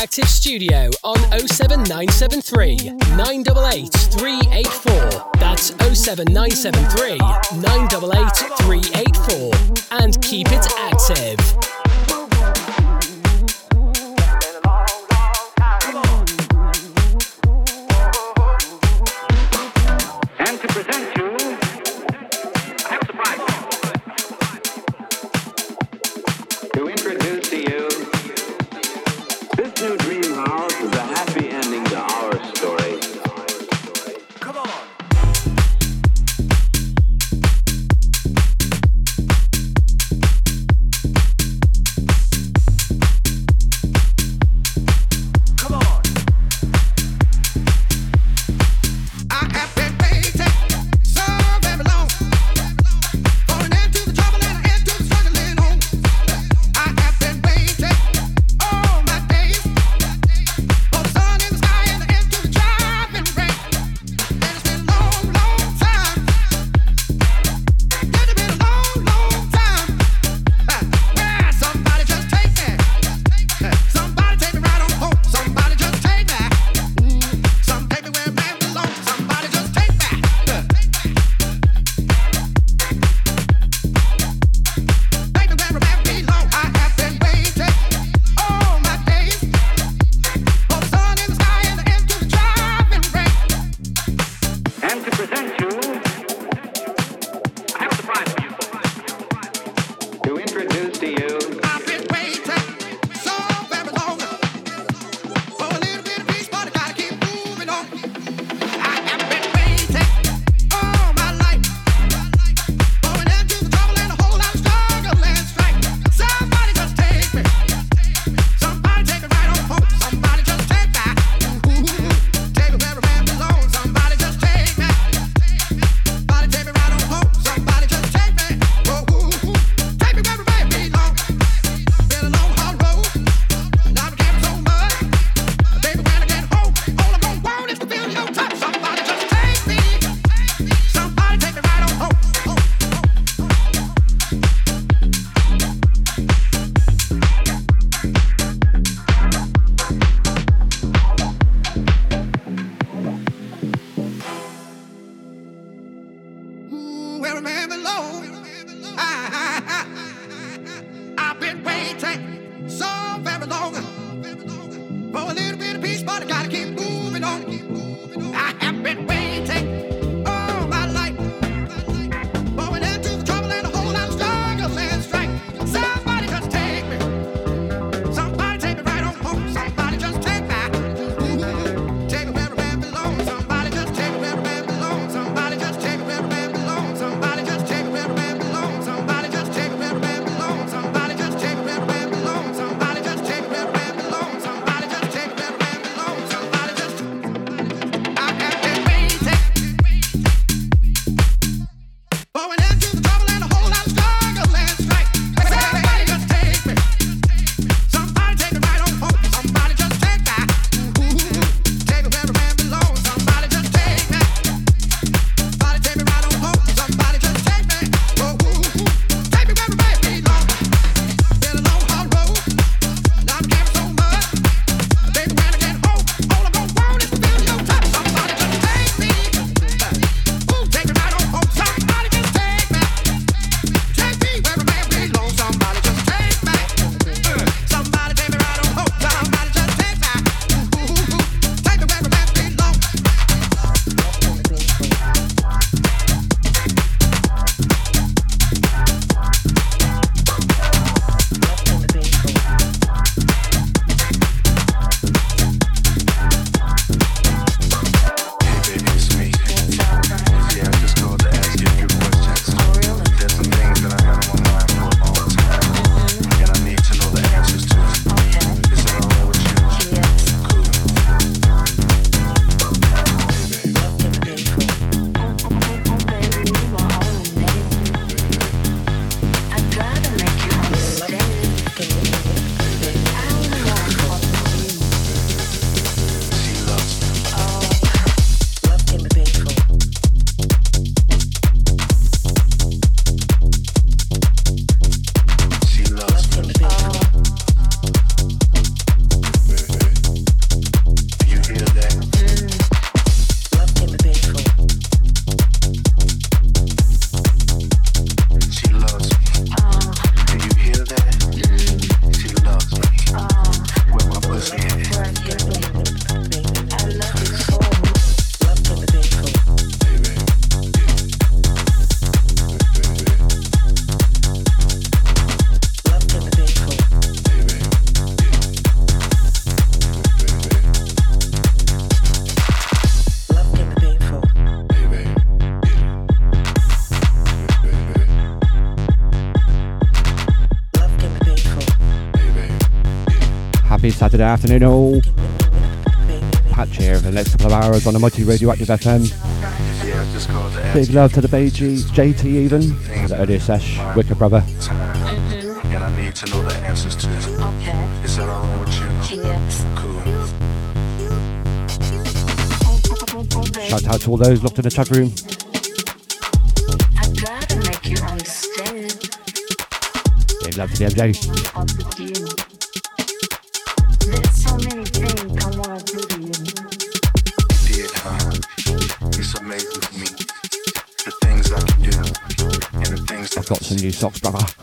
Radioactive Studio on 07973 988 384. That's 07973 988 384. And keep it active. Saturday afternoon all. Patch here for the next couple of hours on the Mighty Radioactive FM. Big love to the Bay JT even, the earlier sesh, Wicker Brother. And I need to know the answers to Okay. Is that alright with you? Yes. Cool. Shout out to all those locked in the chat room. Big love to the MJ. Some socks, brother.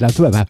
legislatura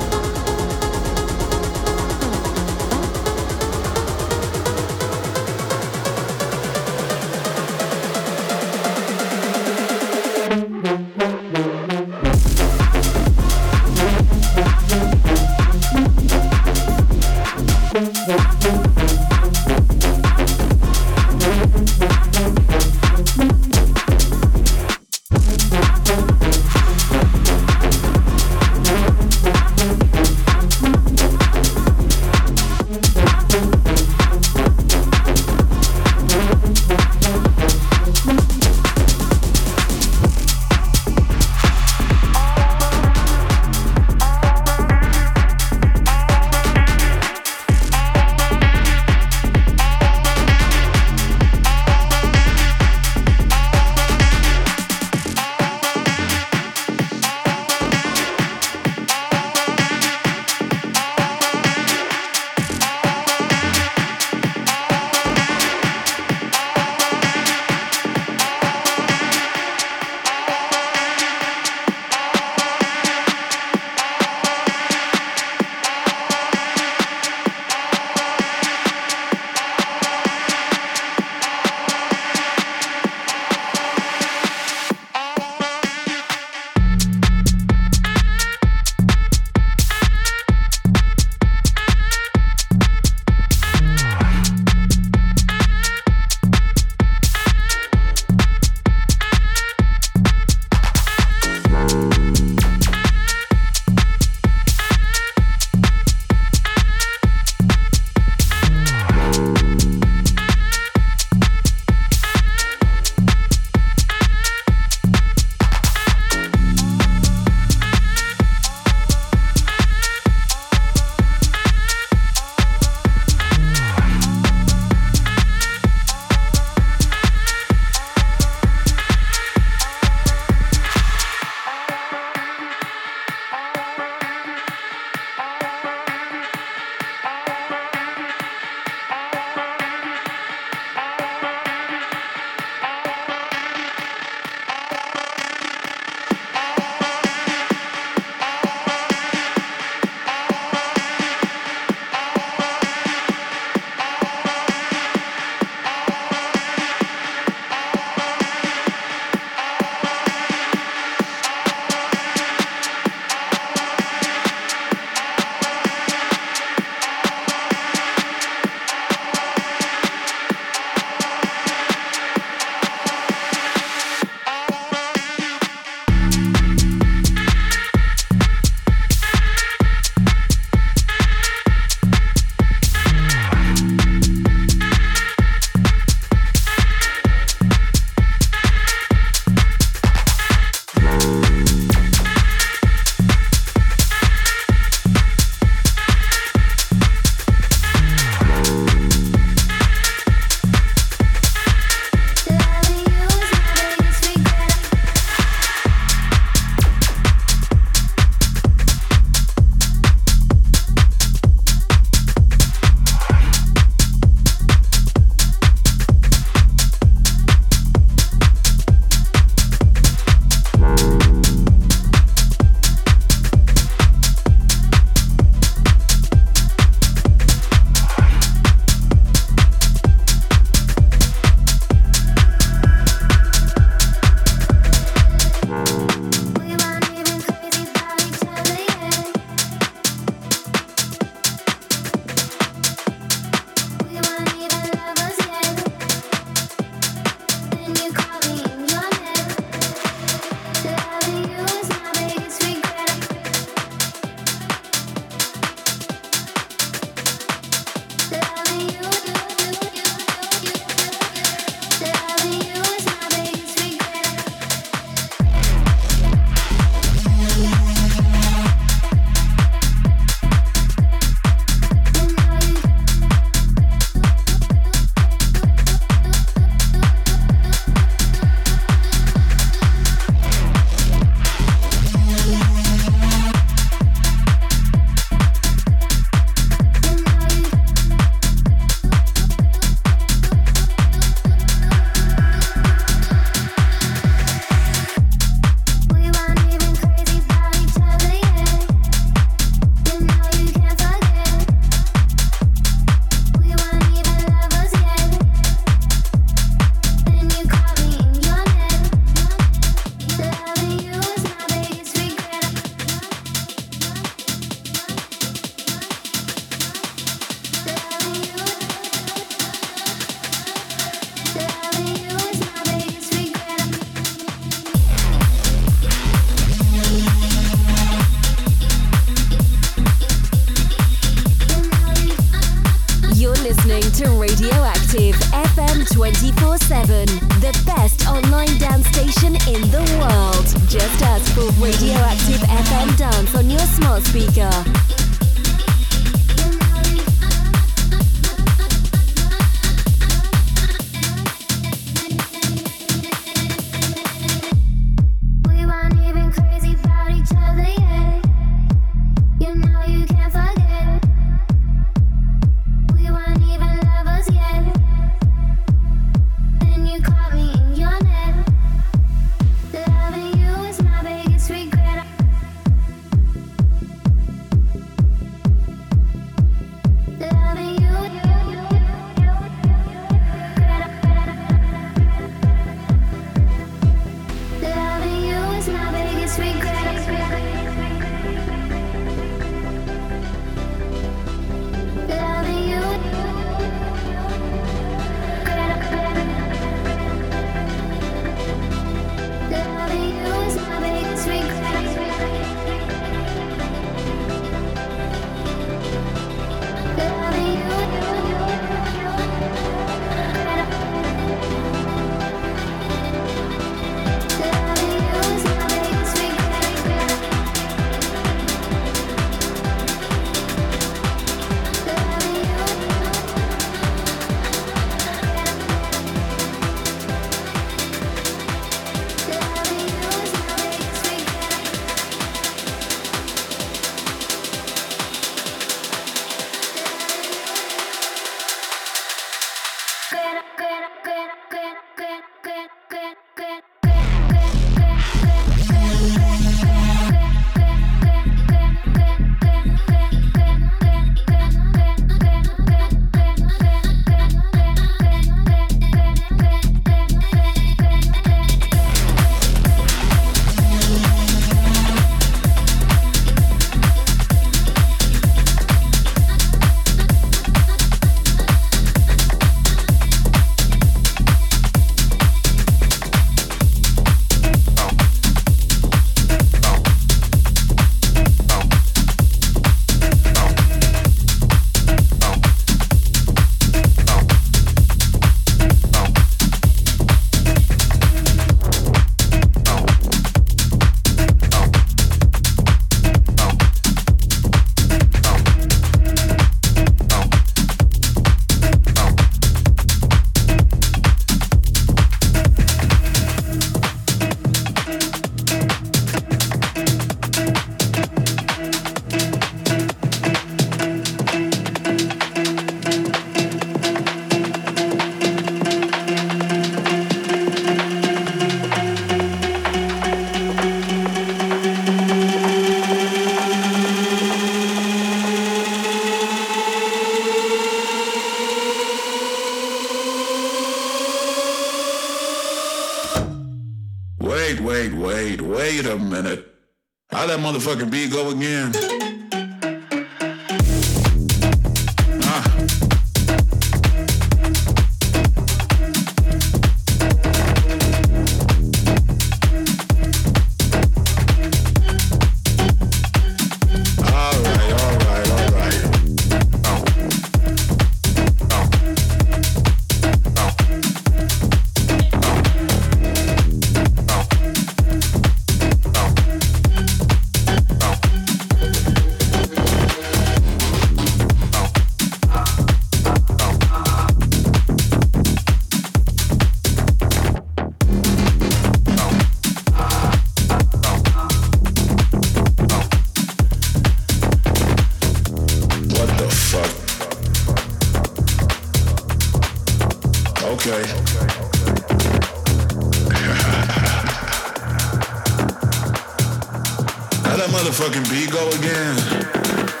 Let that motherfucking beat go again.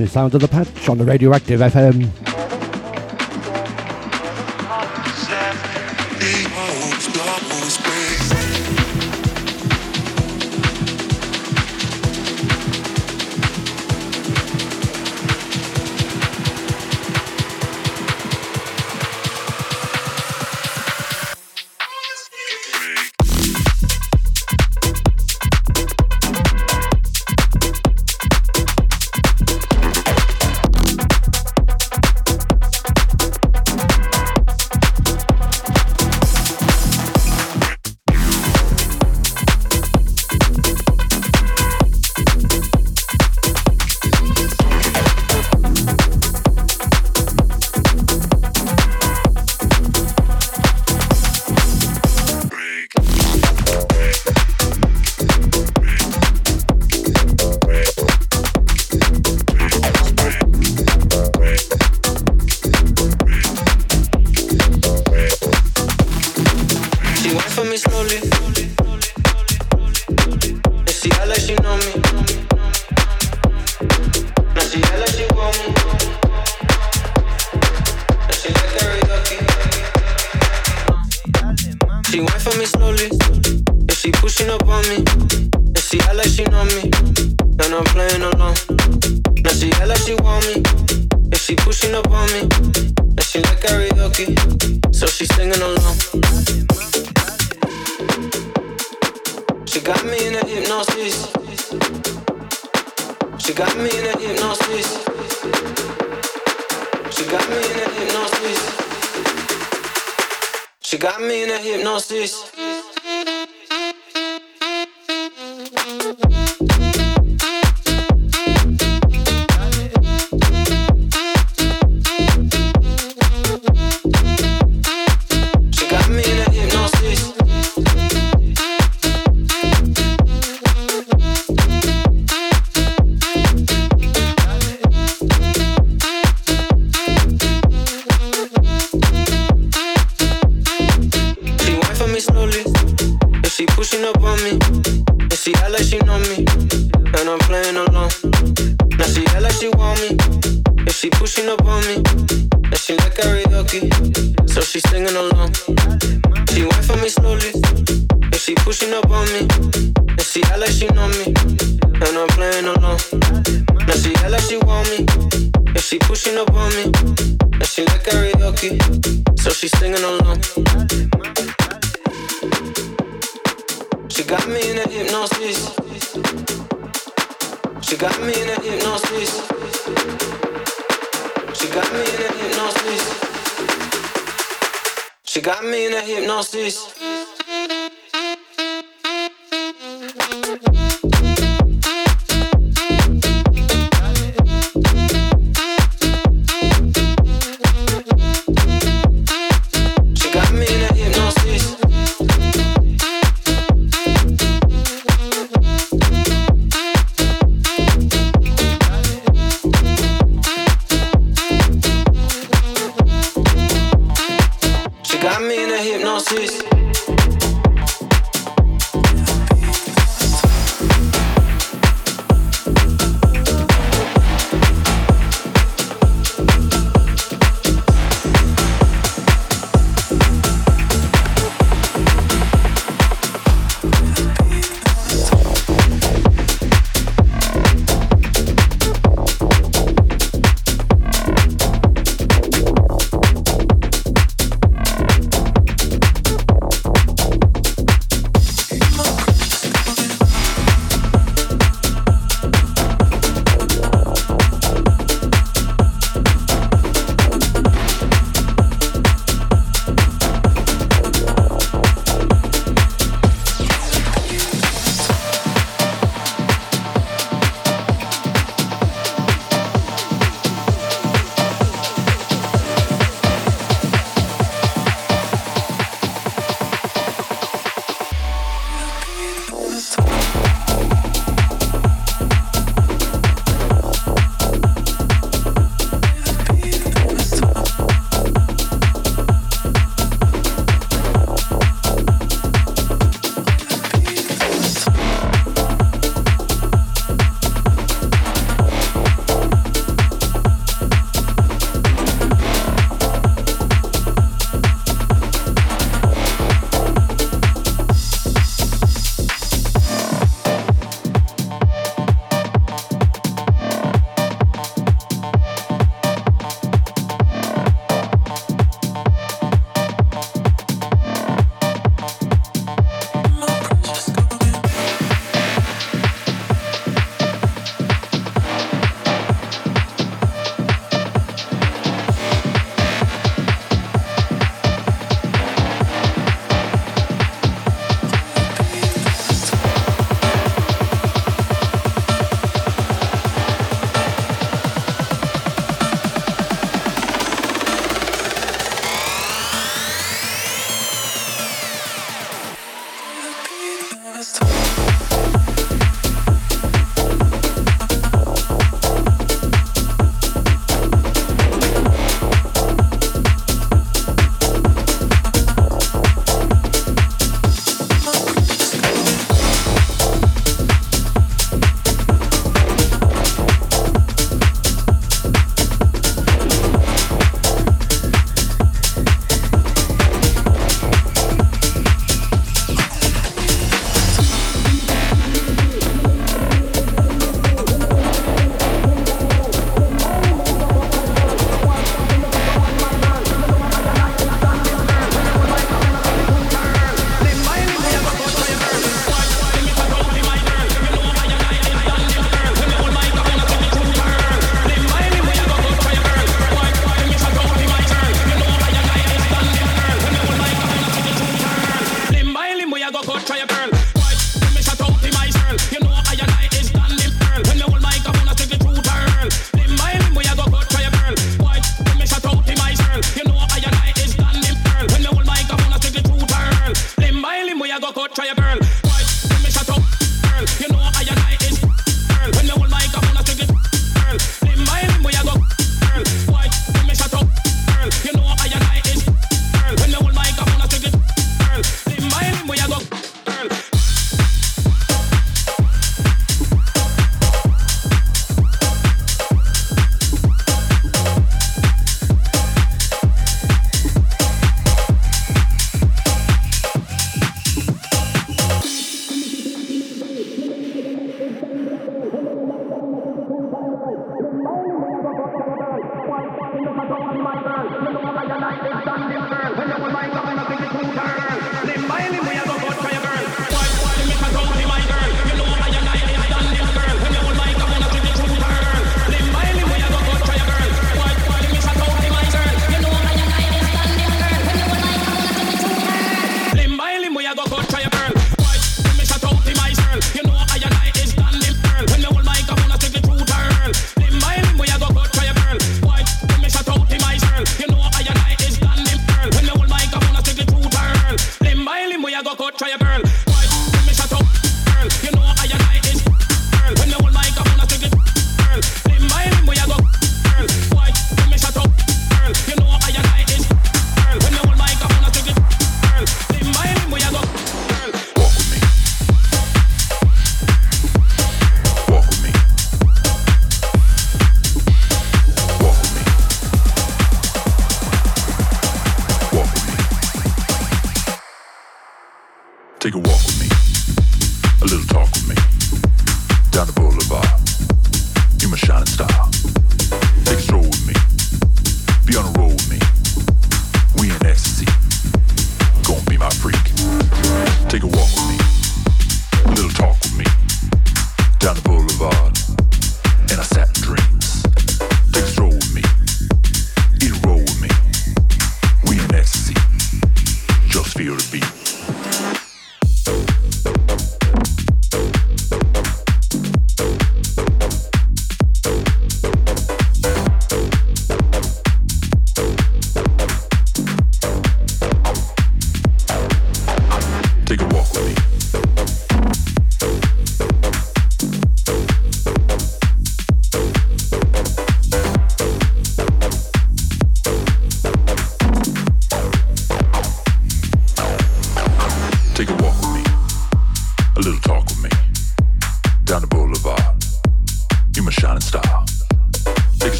Listening to Sounds of the Patch on the Radioactive FM.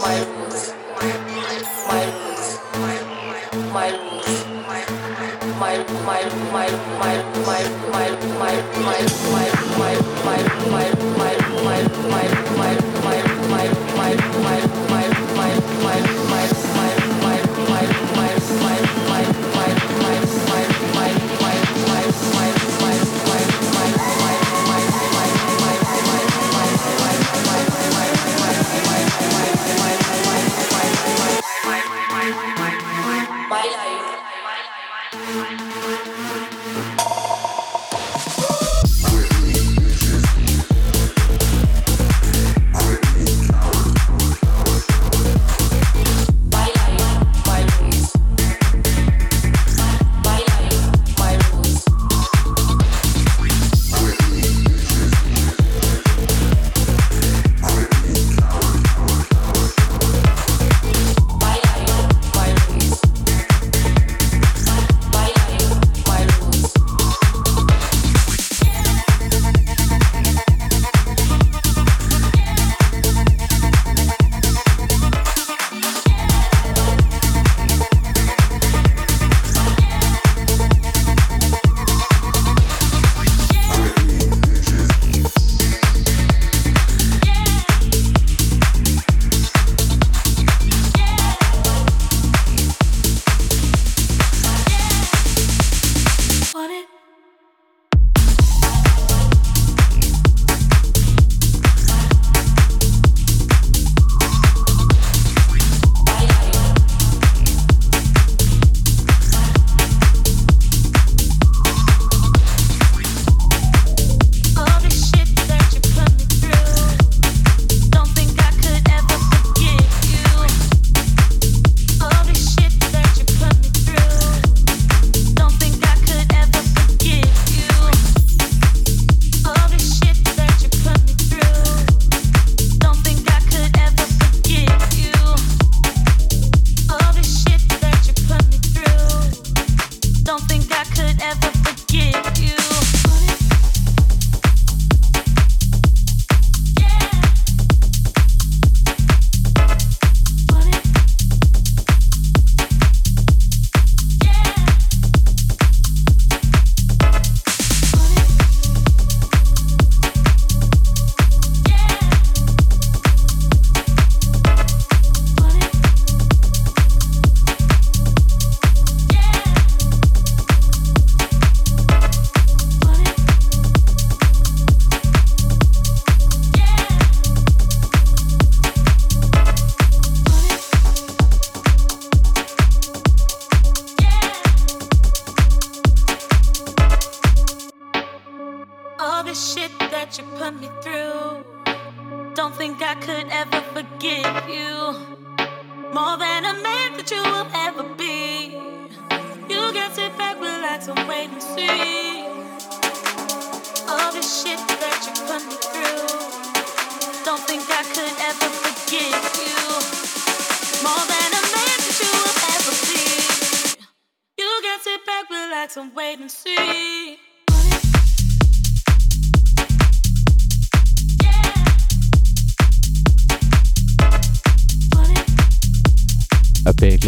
my my my my my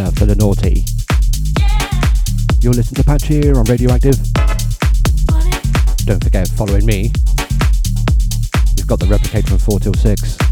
For the naughty. You'll listen to Patch here on Radioactive. Don't forget following me. You've got the replicate from 4 till 6.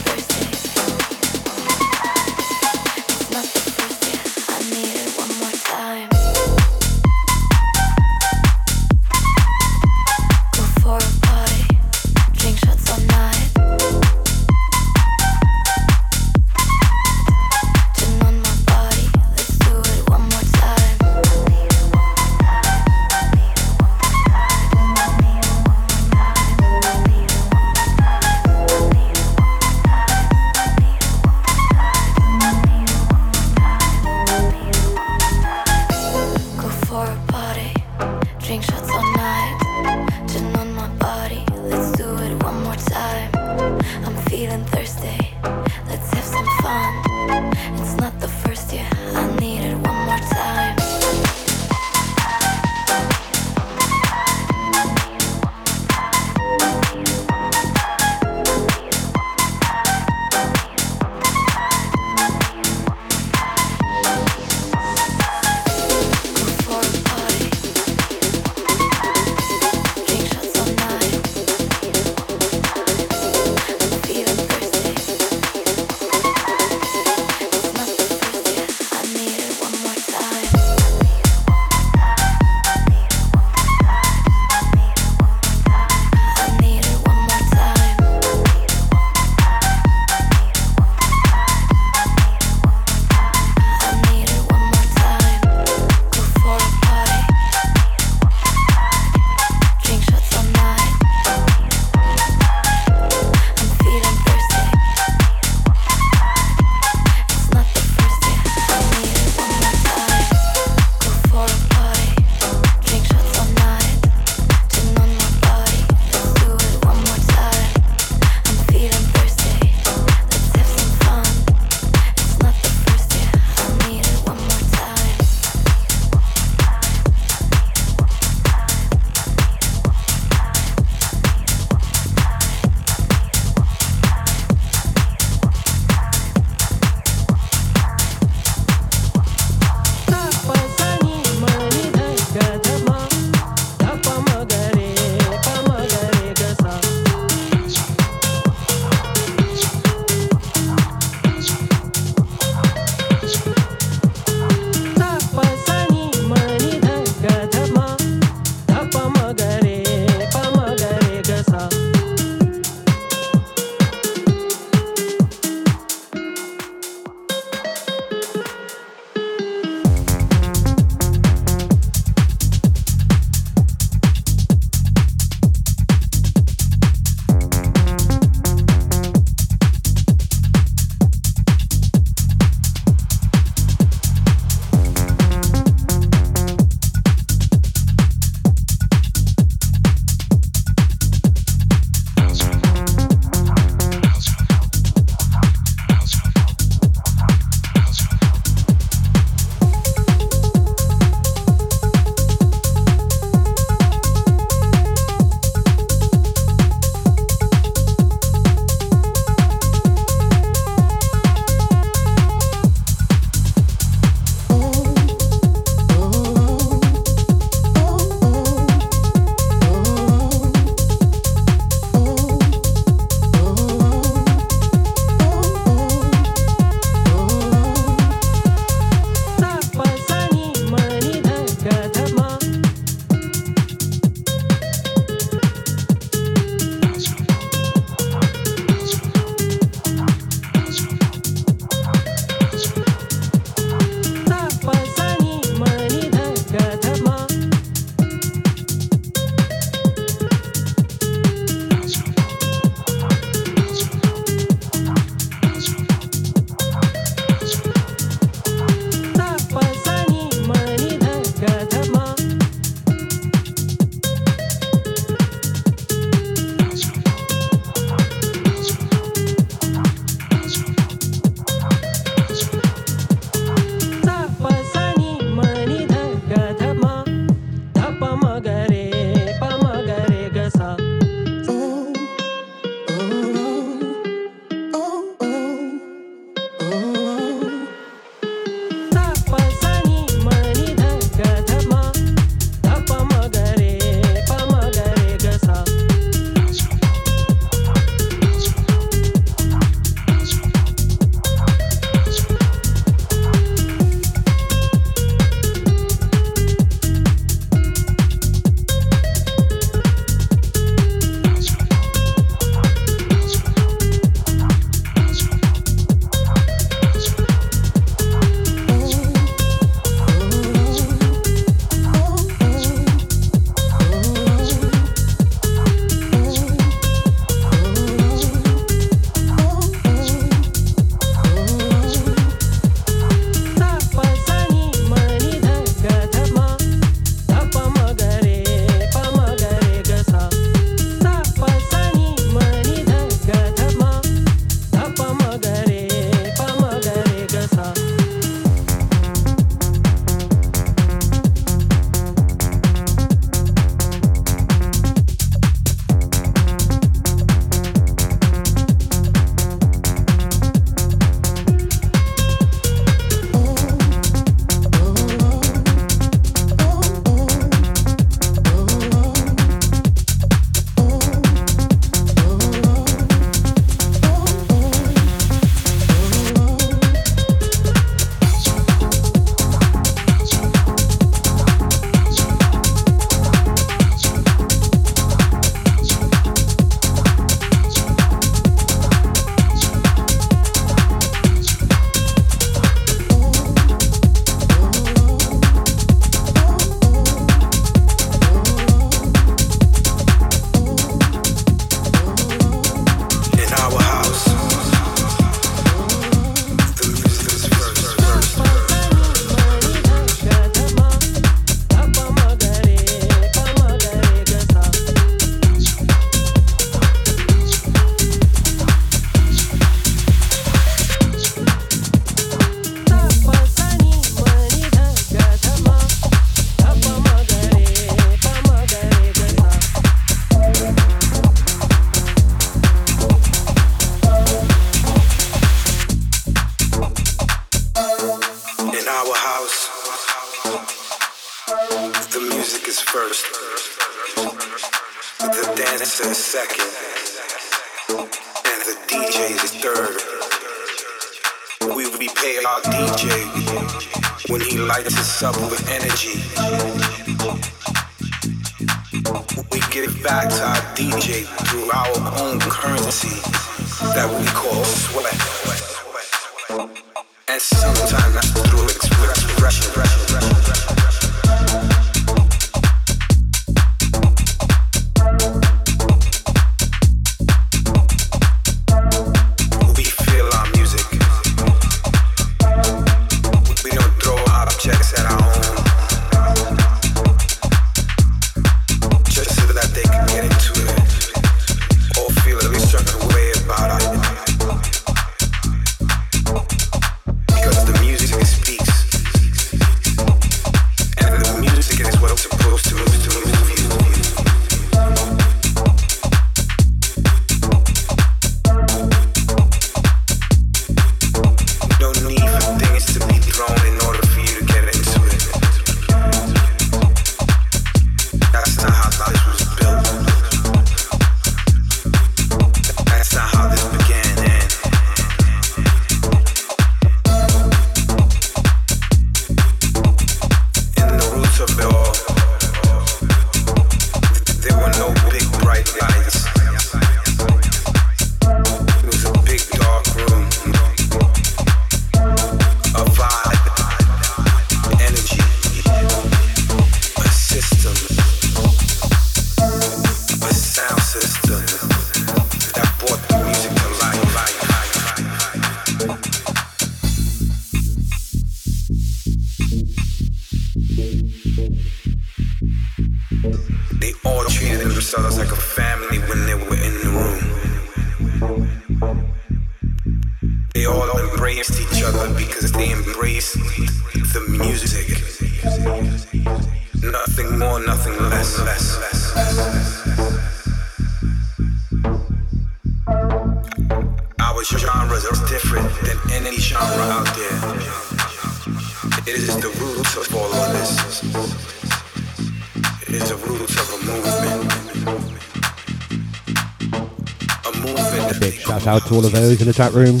All of those in the chat room.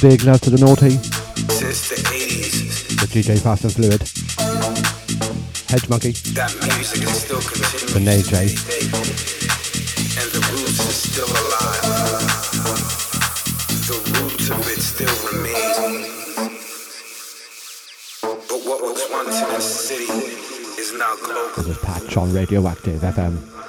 Big love to the naughty. The DJ Fast and Fluid. Hedge Monkey. The Nay J. And the roots is still alive. The roots of it still remain. But what was once in a city is now global. This is Patch on Radioactive FM.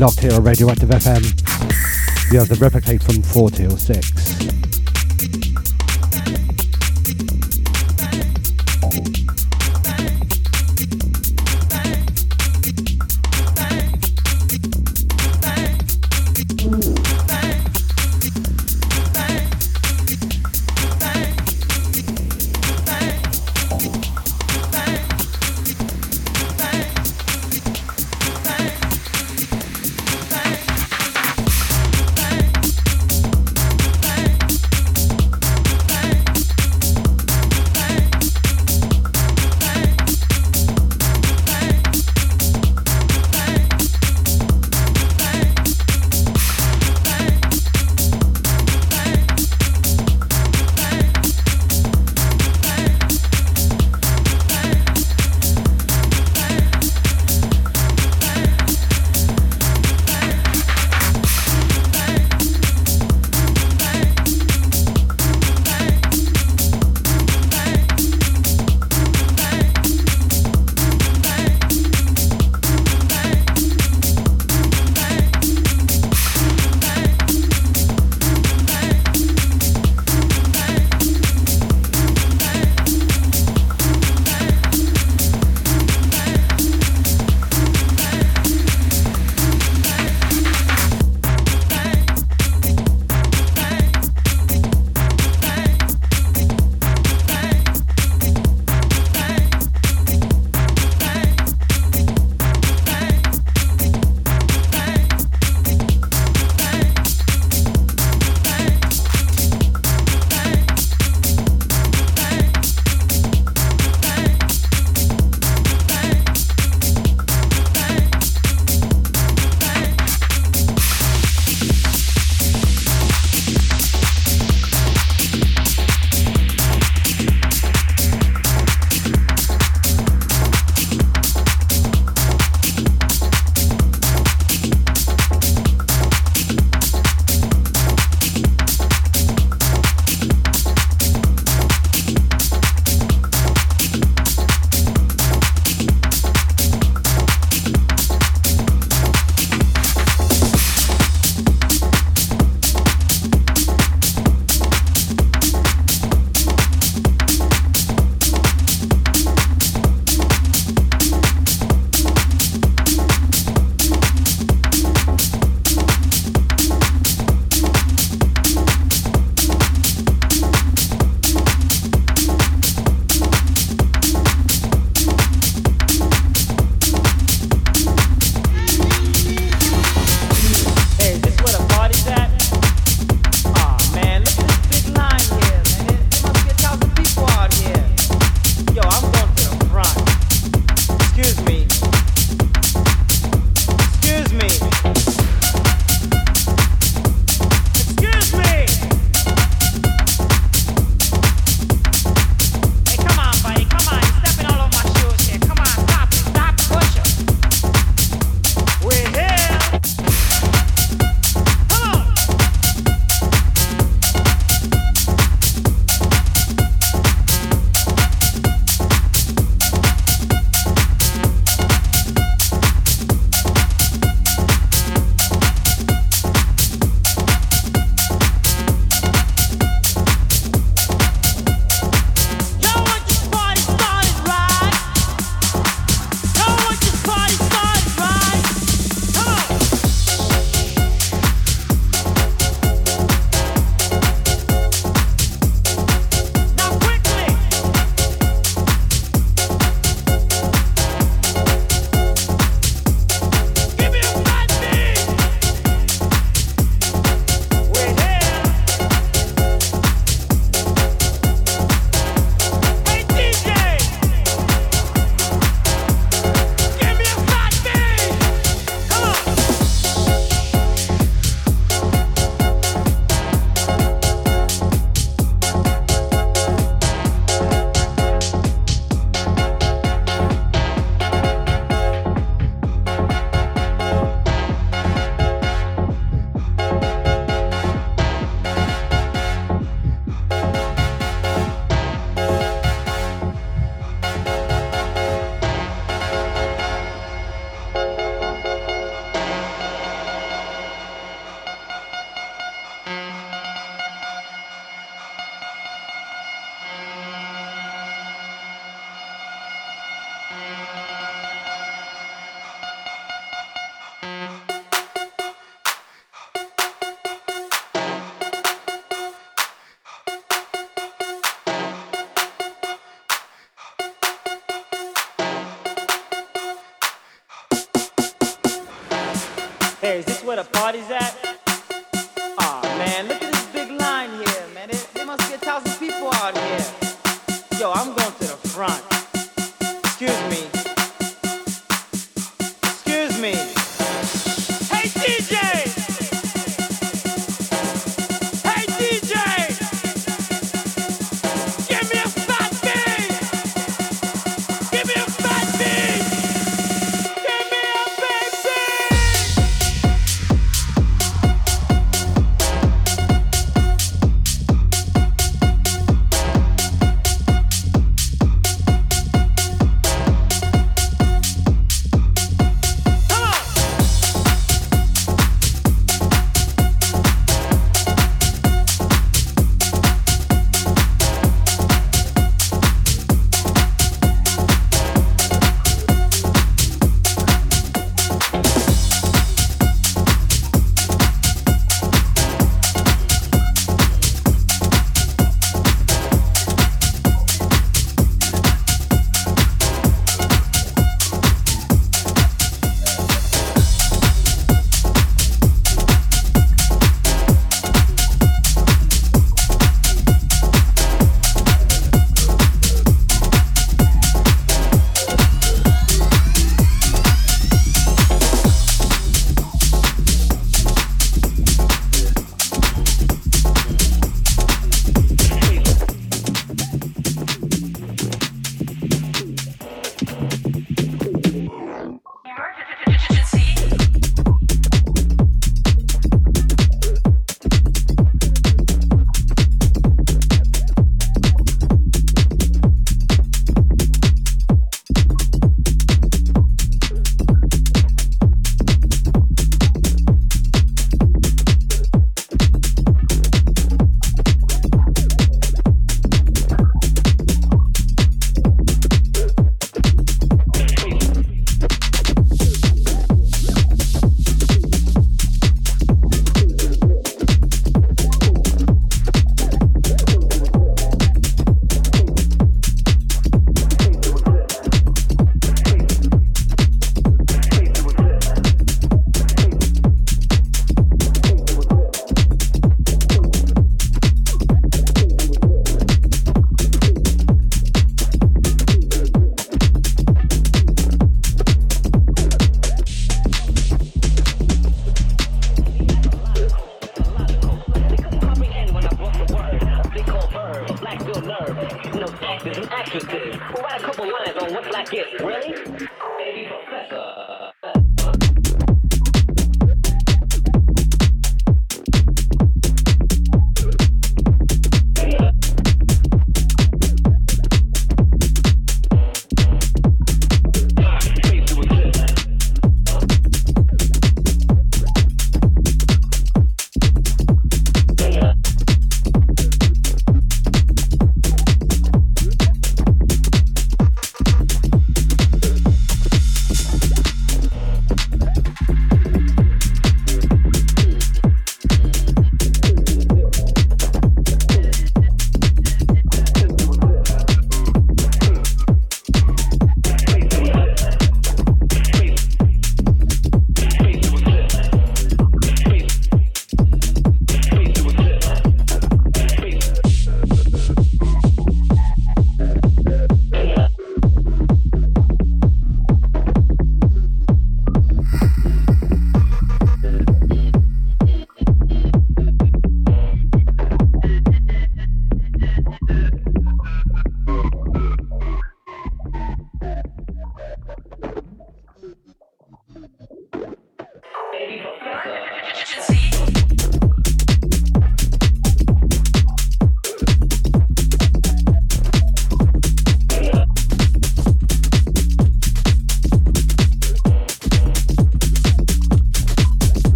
Locked here on Radioactive FM. You have the replicate from 4 till 6.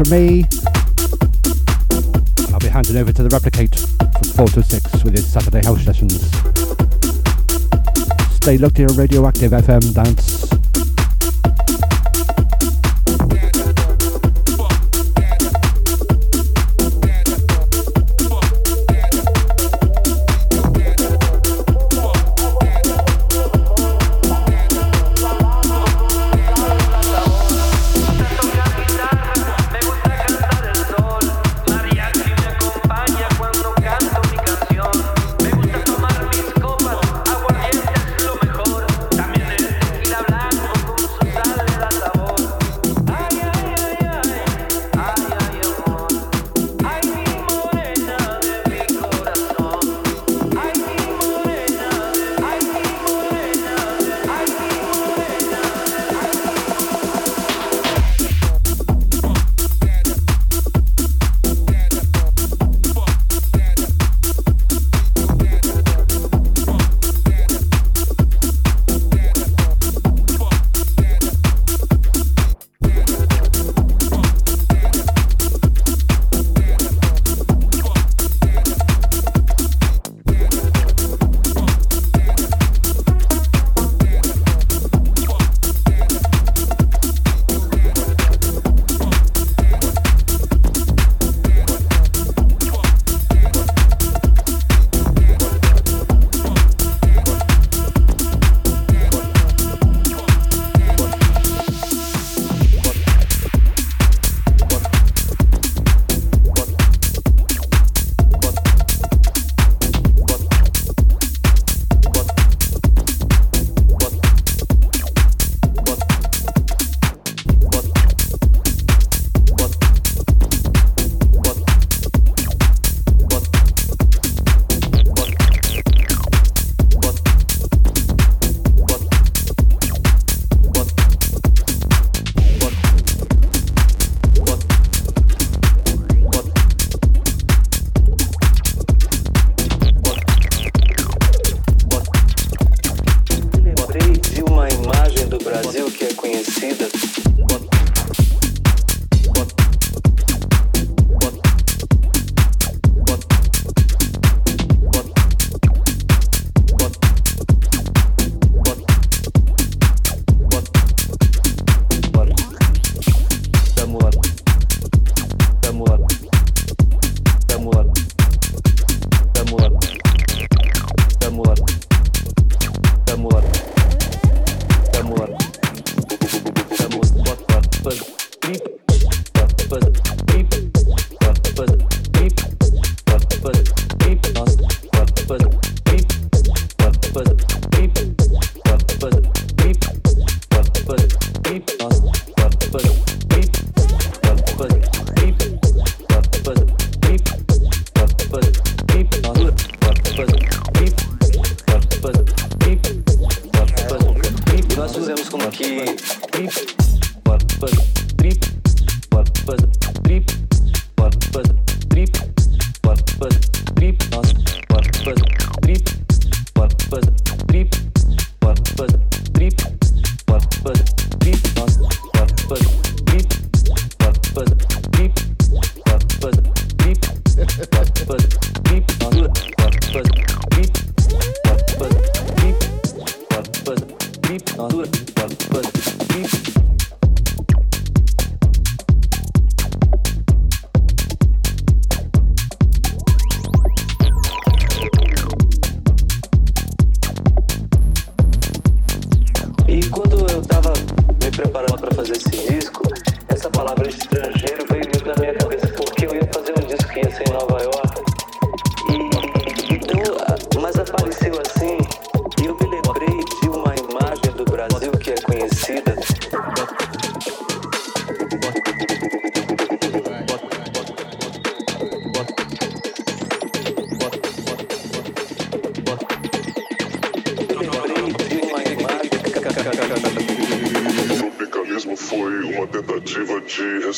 From me. And I'll be handing over to the Replicate from 4 to 6 with his Saturday house sessions. Stay locked here on Radioactive FM Dance.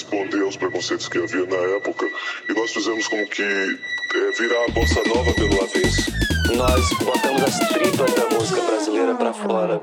responder aos preconceitos que havia na época e nós fizemos como que é, virar a bossa nova pelo avesso. Nós botamos as tripas da música brasileira para fora.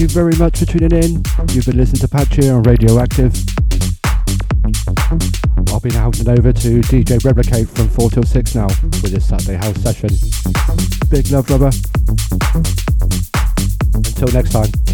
You very much for tuning in. You've been listening to Patchy on Radioactive. I'll be now heading over to DJ Replicate from 4 till 6 now with this Saturday house session. Big love, brother. Until next time.